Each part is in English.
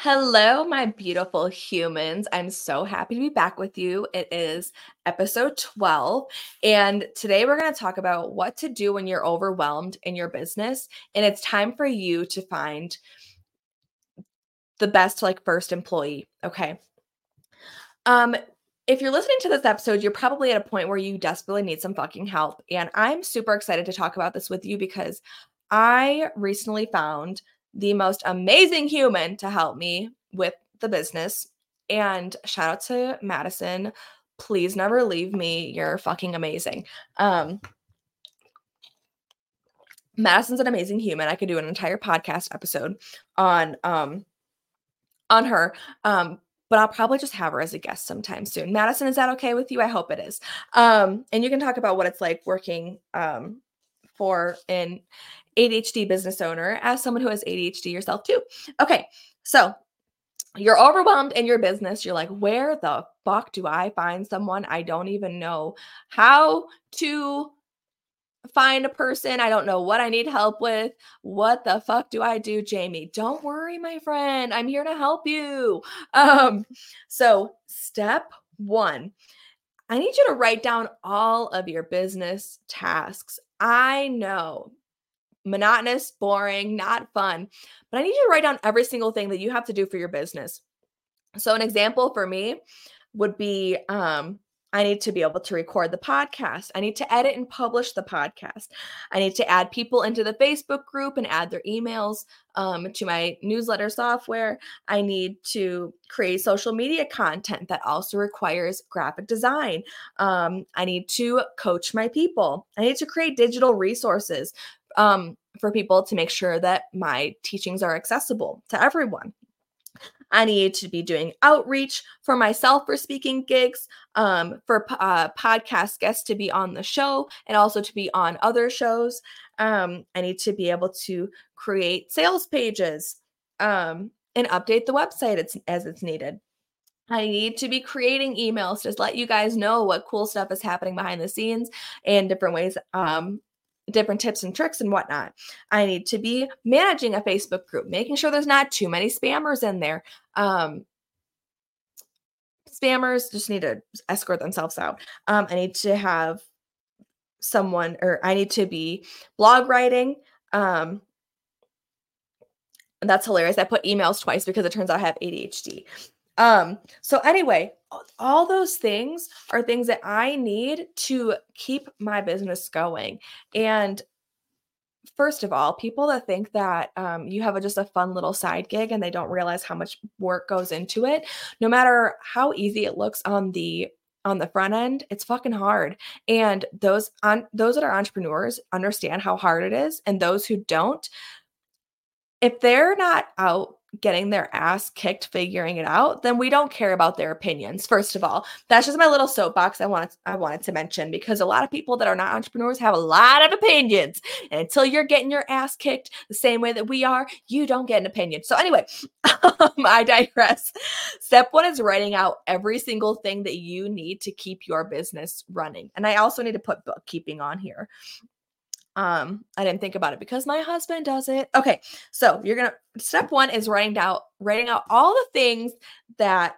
Hello, my beautiful humans. I'm so happy to be back with you. It is episode 12. And today we're going to talk about what to do when you're overwhelmed in your business. And it's time for you to find the best, like, first employee. Okay. Um, if you're listening to this episode, you're probably at a point where you desperately need some fucking help. And I'm super excited to talk about this with you because I recently found the most amazing human to help me with the business. And shout out to Madison. Please never leave me. You're fucking amazing. Um, Madison's an amazing human. I could do an entire podcast episode on um on her. Um, but I'll probably just have her as a guest sometime soon. Madison, is that okay with you? I hope it is. Um, and you can talk about what it's like working um for an ADHD business owner as someone who has ADHD yourself too. Okay, so you're overwhelmed in your business. You're like, where the fuck do I find someone? I don't even know how to find a person. I don't know what I need help with. What the fuck do I do, Jamie? Don't worry, my friend. I'm here to help you. Um, so step one, I need you to write down all of your business tasks. I know monotonous, boring, not fun. But I need you to write down every single thing that you have to do for your business. So, an example for me would be um, I need to be able to record the podcast. I need to edit and publish the podcast. I need to add people into the Facebook group and add their emails um, to my newsletter software. I need to create social media content that also requires graphic design. Um, I need to coach my people. I need to create digital resources um, for people to make sure that my teachings are accessible to everyone. I need to be doing outreach for myself for speaking gigs, um, for uh, podcast guests to be on the show and also to be on other shows. Um, I need to be able to create sales pages um, and update the website it's, as it's needed. I need to be creating emails to let you guys know what cool stuff is happening behind the scenes and different ways um, different tips and tricks and whatnot. I need to be managing a Facebook group, making sure there's not too many spammers in there. Um, spammers just need to escort themselves out. Um, I need to have someone, or I need to be blog writing. Um, that's hilarious. I put emails twice because it turns out I have ADHD. Um, so anyway, all those things are things that I need to keep my business going. And first of all, people that think that um, you have a, just a fun little side gig and they don't realize how much work goes into it, no matter how easy it looks on the on the front end, it's fucking hard. And those on those that are entrepreneurs understand how hard it is, and those who don't, if they're not out getting their ass kicked figuring it out, then we don't care about their opinions. First of all, that's just my little soapbox I wanted I wanted to mention because a lot of people that are not entrepreneurs have a lot of opinions. And until you're getting your ass kicked the same way that we are, you don't get an opinion. So anyway, um, I digress. Step 1 is writing out every single thing that you need to keep your business running. And I also need to put bookkeeping on here. Um, I didn't think about it because my husband does it. Okay, so you're gonna step one is writing out writing out all the things that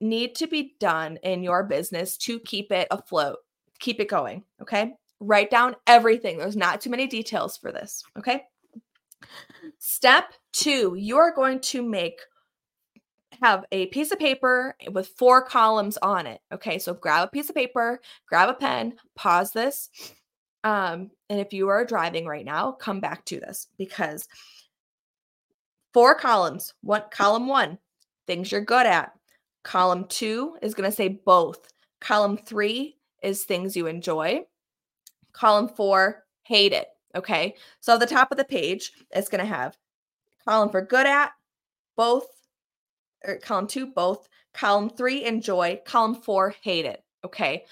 need to be done in your business to keep it afloat, keep it going. Okay, write down everything. There's not too many details for this. Okay. Step two, you're going to make have a piece of paper with four columns on it. Okay, so grab a piece of paper, grab a pen, pause this, um, and if you are driving right now, come back to this because four columns. What column one, things you're good at. Column two is going to say both. Column three is things you enjoy. Column four, hate it. Okay. So at the top of the page, it's going to have column for good at, both, or column two, both. Column three, enjoy. Column four, hate it. Okay.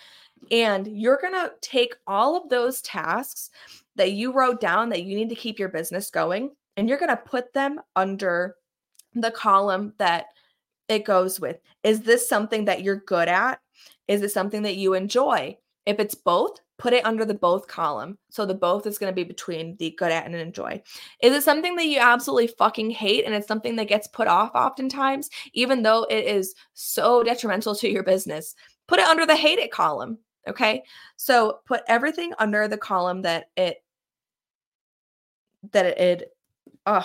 And you're going to take all of those tasks that you wrote down that you need to keep your business going, and you're going to put them under the column that it goes with. Is this something that you're good at? Is it something that you enjoy? If it's both, put it under the both column. So the both is going to be between the good at and enjoy. Is it something that you absolutely fucking hate and it's something that gets put off oftentimes, even though it is so detrimental to your business? Put it under the hate it column. Okay. So put everything under the column that it, that it, uh,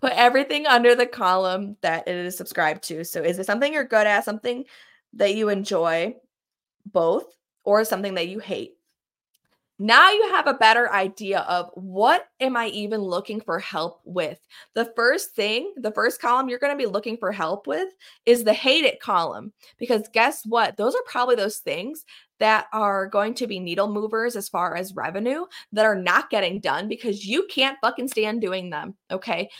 put everything under the column that it is subscribed to. So is it something you're good at, something that you enjoy, both, or something that you hate? Now you have a better idea of what am I even looking for help with? The first thing, the first column you're going to be looking for help with is the hate it column. Because guess what? Those are probably those things that are going to be needle movers as far as revenue that are not getting done because you can't fucking stand doing them. Okay.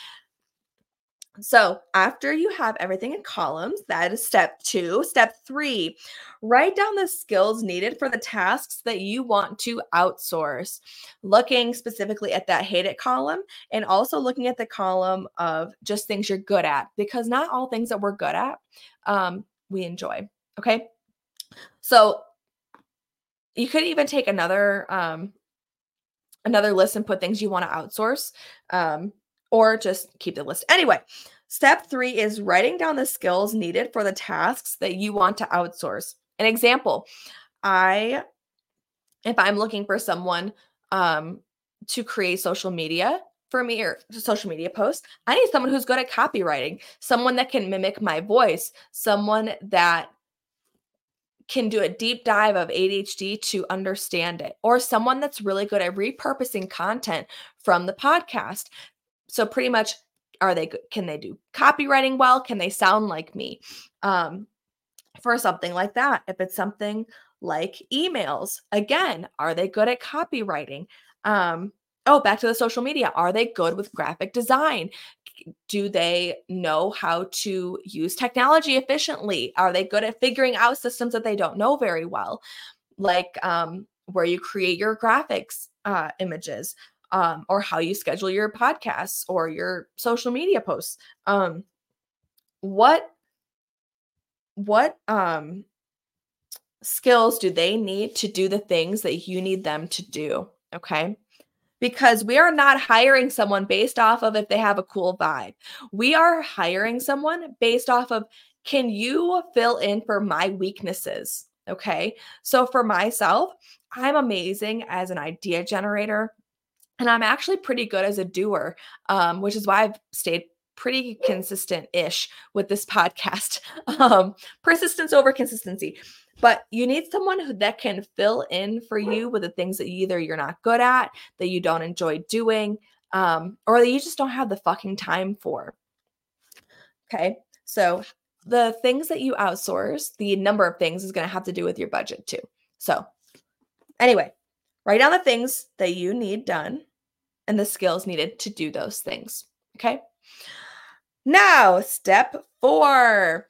So, after you have everything in columns, that is step two. Step three, write down the skills needed for the tasks that you want to outsource. Looking specifically at that hate it column and also looking at the column of just things you're good at, because not all things that we're good at um, we enjoy. Okay. So, you could even take another um, another list and put things you want to outsource. Um, or just keep the list. Anyway, step three is writing down the skills needed for the tasks that you want to outsource. An example, I, if I'm looking for someone um, to create social media for me or social media posts, I need someone who's good at copywriting, someone that can mimic my voice, someone that can do a deep dive of ADHD to understand it, or someone that's really good at repurposing content from the podcast. So pretty much are they can they do copywriting well? Can they sound like me? Um for something like that. If it's something like emails, again, are they good at copywriting? Um oh, back to the social media. Are they good with graphic design? Do they know how to use technology efficiently? Are they good at figuring out systems that they don't know very well? Like um, where you create your graphics uh, images um, or how you schedule your podcasts or your social media posts. Um, what what um, skills do they need to do the things that you need them to do? Okay. Because we are not hiring someone based off of if they have a cool vibe. We are hiring someone based off of can you fill in for my weaknesses? Okay. So for myself, I'm amazing as an idea generator. And I'm actually pretty good as a doer, um, which is why I've stayed pretty consistent ish with this podcast. Um, persistence over consistency. But you need someone who that can fill in for you with the things that either you're not good at, that you don't enjoy doing, um, or that you just don't have the fucking time for. Okay. So the things that you outsource, the number of things is going to have to do with your budget too. So, anyway, Write down the things that you need done and the skills needed to do those things. Okay. Now, step four.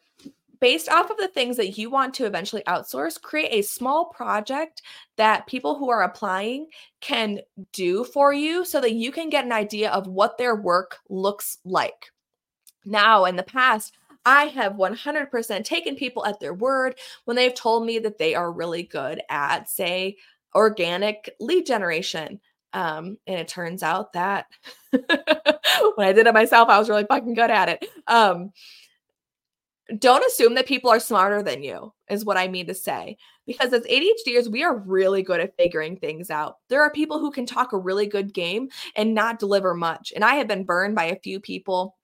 Based off of the things that you want to eventually outsource, create a small project that people who are applying can do for you so that you can get an idea of what their work looks like. Now, in the past, I have 100% taken people at their word when they've told me that they are really good at, say, organic lead generation. Um, and it turns out that when I did it myself, I was really fucking good at it. Um, don't assume that people are smarter than you, is what I mean to say. Because as ADHDers, we are really good at figuring things out. There are people who can talk a really good game and not deliver much. And I have been burned by a few people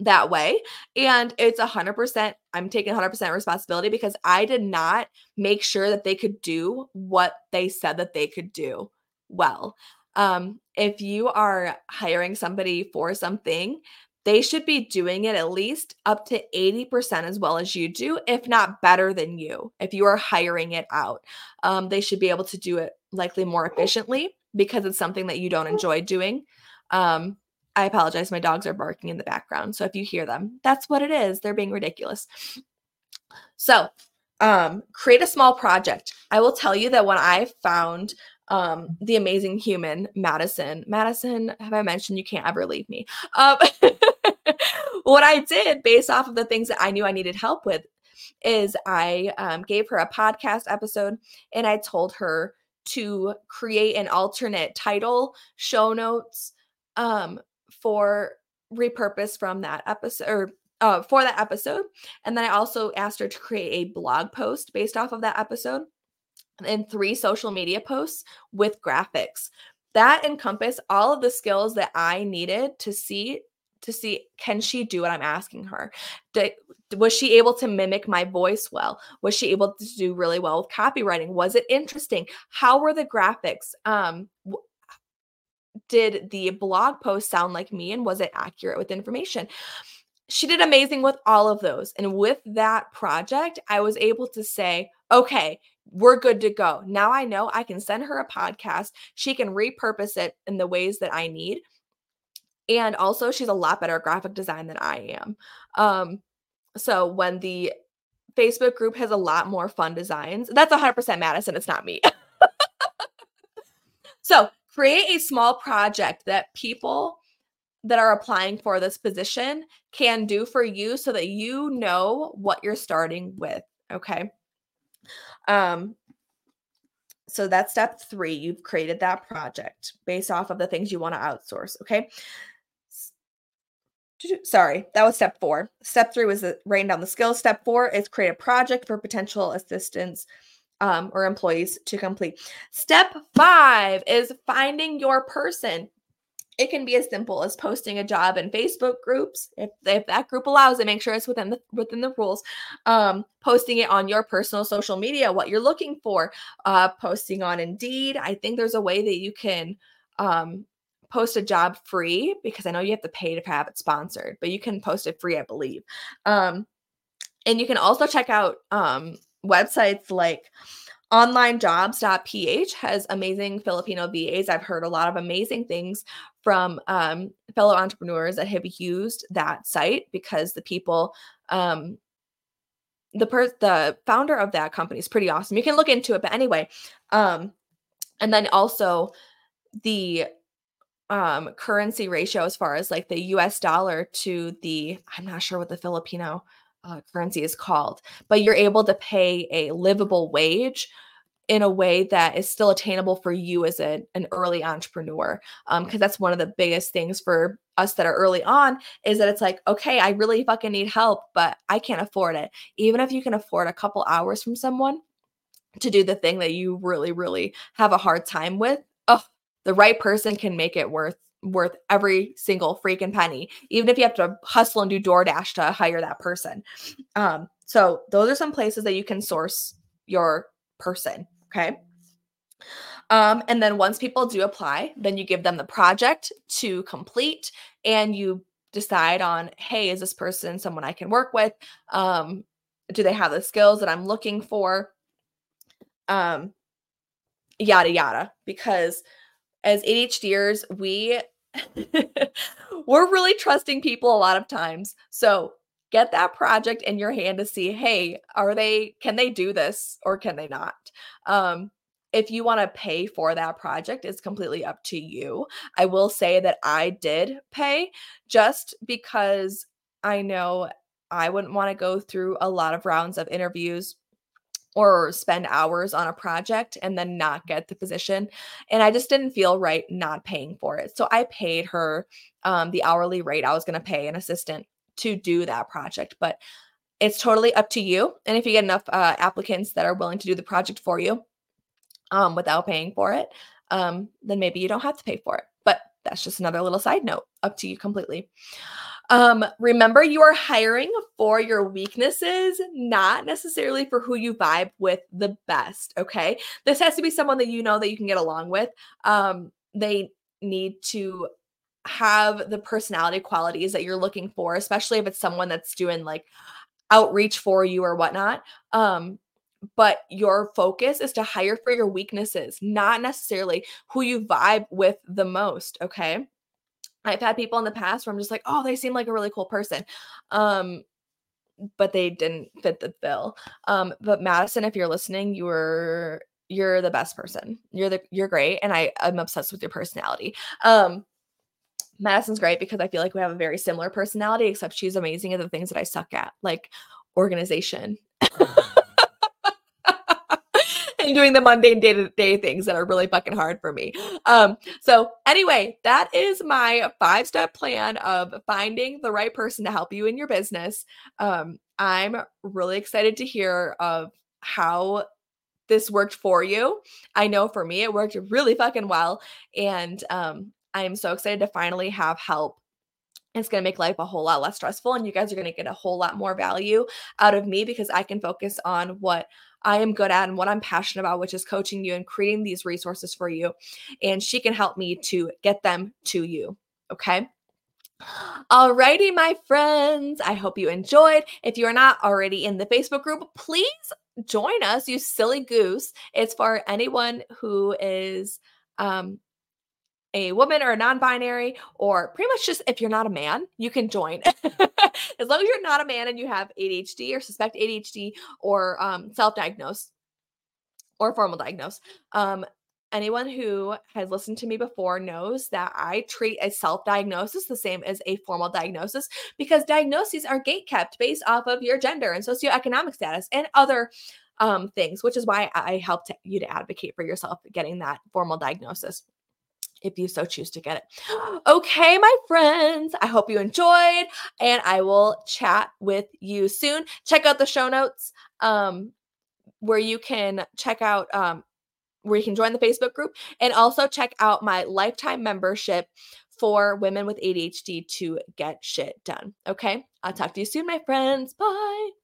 that way. And it's a 100%, I'm taking 100% responsibility because I did not make sure that they could do what they said that they could do well. Um, if you are hiring somebody for something, they should be doing it at least up to 80% as well as you do, if not better than you. If you are hiring it out, um, they should be able to do it likely more efficiently because it's something that you don't enjoy doing. Um, I apologize. My dogs are barking in the background. So if you hear them, that's what it is. They're being ridiculous. So, um, create a small project. I will tell you that when I found um, the amazing human, Madison, Madison, have I mentioned you can't ever leave me? Um, what I did based off of the things that I knew I needed help with is I um, gave her a podcast episode and I told her to create an alternate title, show notes um, for repurpose from that episode or uh, for that episode. And then I also asked her to create a blog post based off of that episode and three social media posts with graphics. That encompass all of the skills that I needed to see to see can she do what I'm asking her? Did, was she able to mimic my voice well? Was she able to do really well with copywriting? Was it interesting? How were the graphics? Um, did the blog post sound like me and was it accurate with information? She did amazing with all of those. And with that project, I was able to say, okay, we're good to go. Now I know I can send her a podcast. She can repurpose it in the ways that I need. And also, she's a lot better at graphic design than I am. Um, so when the Facebook group has a lot more fun designs, that's 100% Madison. It's not me. so create a small project that people that are applying for this position can do for you so that you know what you're starting with. Okay. Um, so that's step three. You've created that project based off of the things you want to outsource. Okay. Sorry, that was step four. Step three was writing down the skills. Step four is create a project for potential assistants um, or employees to complete. Step five is finding your person. It can be as simple as posting a job in Facebook groups. If, if that group allows it, make sure it's within the within the rules. Um, posting it on your personal social media, what you're looking for. Uh, posting on Indeed. I think there's a way that you can um, post a job free because I know you have to pay to have it sponsored, but you can post it free, I believe. Um, and you can also check out um, websites like onlinejobs.ph has amazing Filipino VAs. I've heard a lot of amazing things from um, fellow entrepreneurs that have used that site because the people, um, the per- the founder of that company is pretty awesome. You can look into it, but anyway, um, and then also the um currency ratio as far as like the US dollar to the I'm not sure what the Filipino uh, currency is called, but you're able to pay a livable wage in a way that is still attainable for you as a, an early entrepreneur. Because um, that's one of the biggest things for us that are early on is that it's like, okay, I really fucking need help, but I can't afford it. Even if you can afford a couple hours from someone to do the thing that you really, really have a hard time with, oh, the right person can make it worth worth every single freaking penny, even if you have to hustle and do DoorDash to hire that person. Um, so those are some places that you can source your person. Okay. Um, and then once people do apply, then you give them the project to complete and you decide on, hey, is this person someone I can work with? Um, do they have the skills that I'm looking for? Um, yada yada. Because as ADHDers, we we're really trusting people a lot of times. So get that project in your hand to see, hey, are they can they do this or can they not? Um, if you want to pay for that project, it's completely up to you. I will say that I did pay just because I know I wouldn't want to go through a lot of rounds of interviews or spend hours on a project and then not get the position. And I just didn't feel right not paying for it. So I paid her um, the hourly rate I was going to pay an assistant to do that project. But it's totally up to you. And if you get enough uh, applicants that are willing to do the project for you um, without paying for it, um, then maybe you don't have to pay for it. But that's just another little side note, up to you completely. Um, remember, you are hiring for your weaknesses, not necessarily for who you vibe with the best. Okay. This has to be someone that you know that you can get along with. Um, they need to have the personality qualities that you're looking for, especially if it's someone that's doing like outreach for you or whatnot. Um, but your focus is to hire for your weaknesses, not necessarily who you vibe with the most. Okay. I've had people in the past where I'm just like, oh, they seem like a really cool person. Um, but they didn't fit the bill. Um, but Madison, if you're listening, you were you're the best person. You're the you're great. And I, I'm obsessed with your personality. Um, Madison's great because I feel like we have a very similar personality, except she's amazing at the things that I suck at, like organization. and doing the mundane day to day things that are really fucking hard for me. Um, so anyway, that is my five step plan of finding the right person to help you in your business. Um, I'm really excited to hear of how this worked for you. I know for me, it worked really fucking well. And um, I'm so excited to finally have help. It's going to make life a whole lot less stressful. And you guys are going to get a whole lot more value out of me because I can focus on what I am good at and what I'm passionate about, which is coaching you and creating these resources for you. And she can help me to get them to you. Okay. Alrighty, my friends. I hope you enjoyed. If you are not already in the Facebook group, please join us, you silly goose. It's for anyone who is um, a woman or a non-binary or pretty much just if you're not a man you can join. As long as you're not a man and you have adhd or suspect adhd or um, self-diagnose or formal diagnose um, anyone who has listened to me before knows that I treat a self diagnosis the same as a formal diagnosis because diagnoses are gate kept based off of your gender and socioeconomic status and other um, things, which is why I help you to advocate for yourself getting that formal diagnosis if you so choose to get it. Okay, my friends, I hope you enjoyed and I will chat with you soon. Check out the show notes um, where you can check out um, where you can join the Facebook group and also check out my lifetime membership for women with ADHD to get shit done. Okay. I'll talk to you soon, my friends. Bye.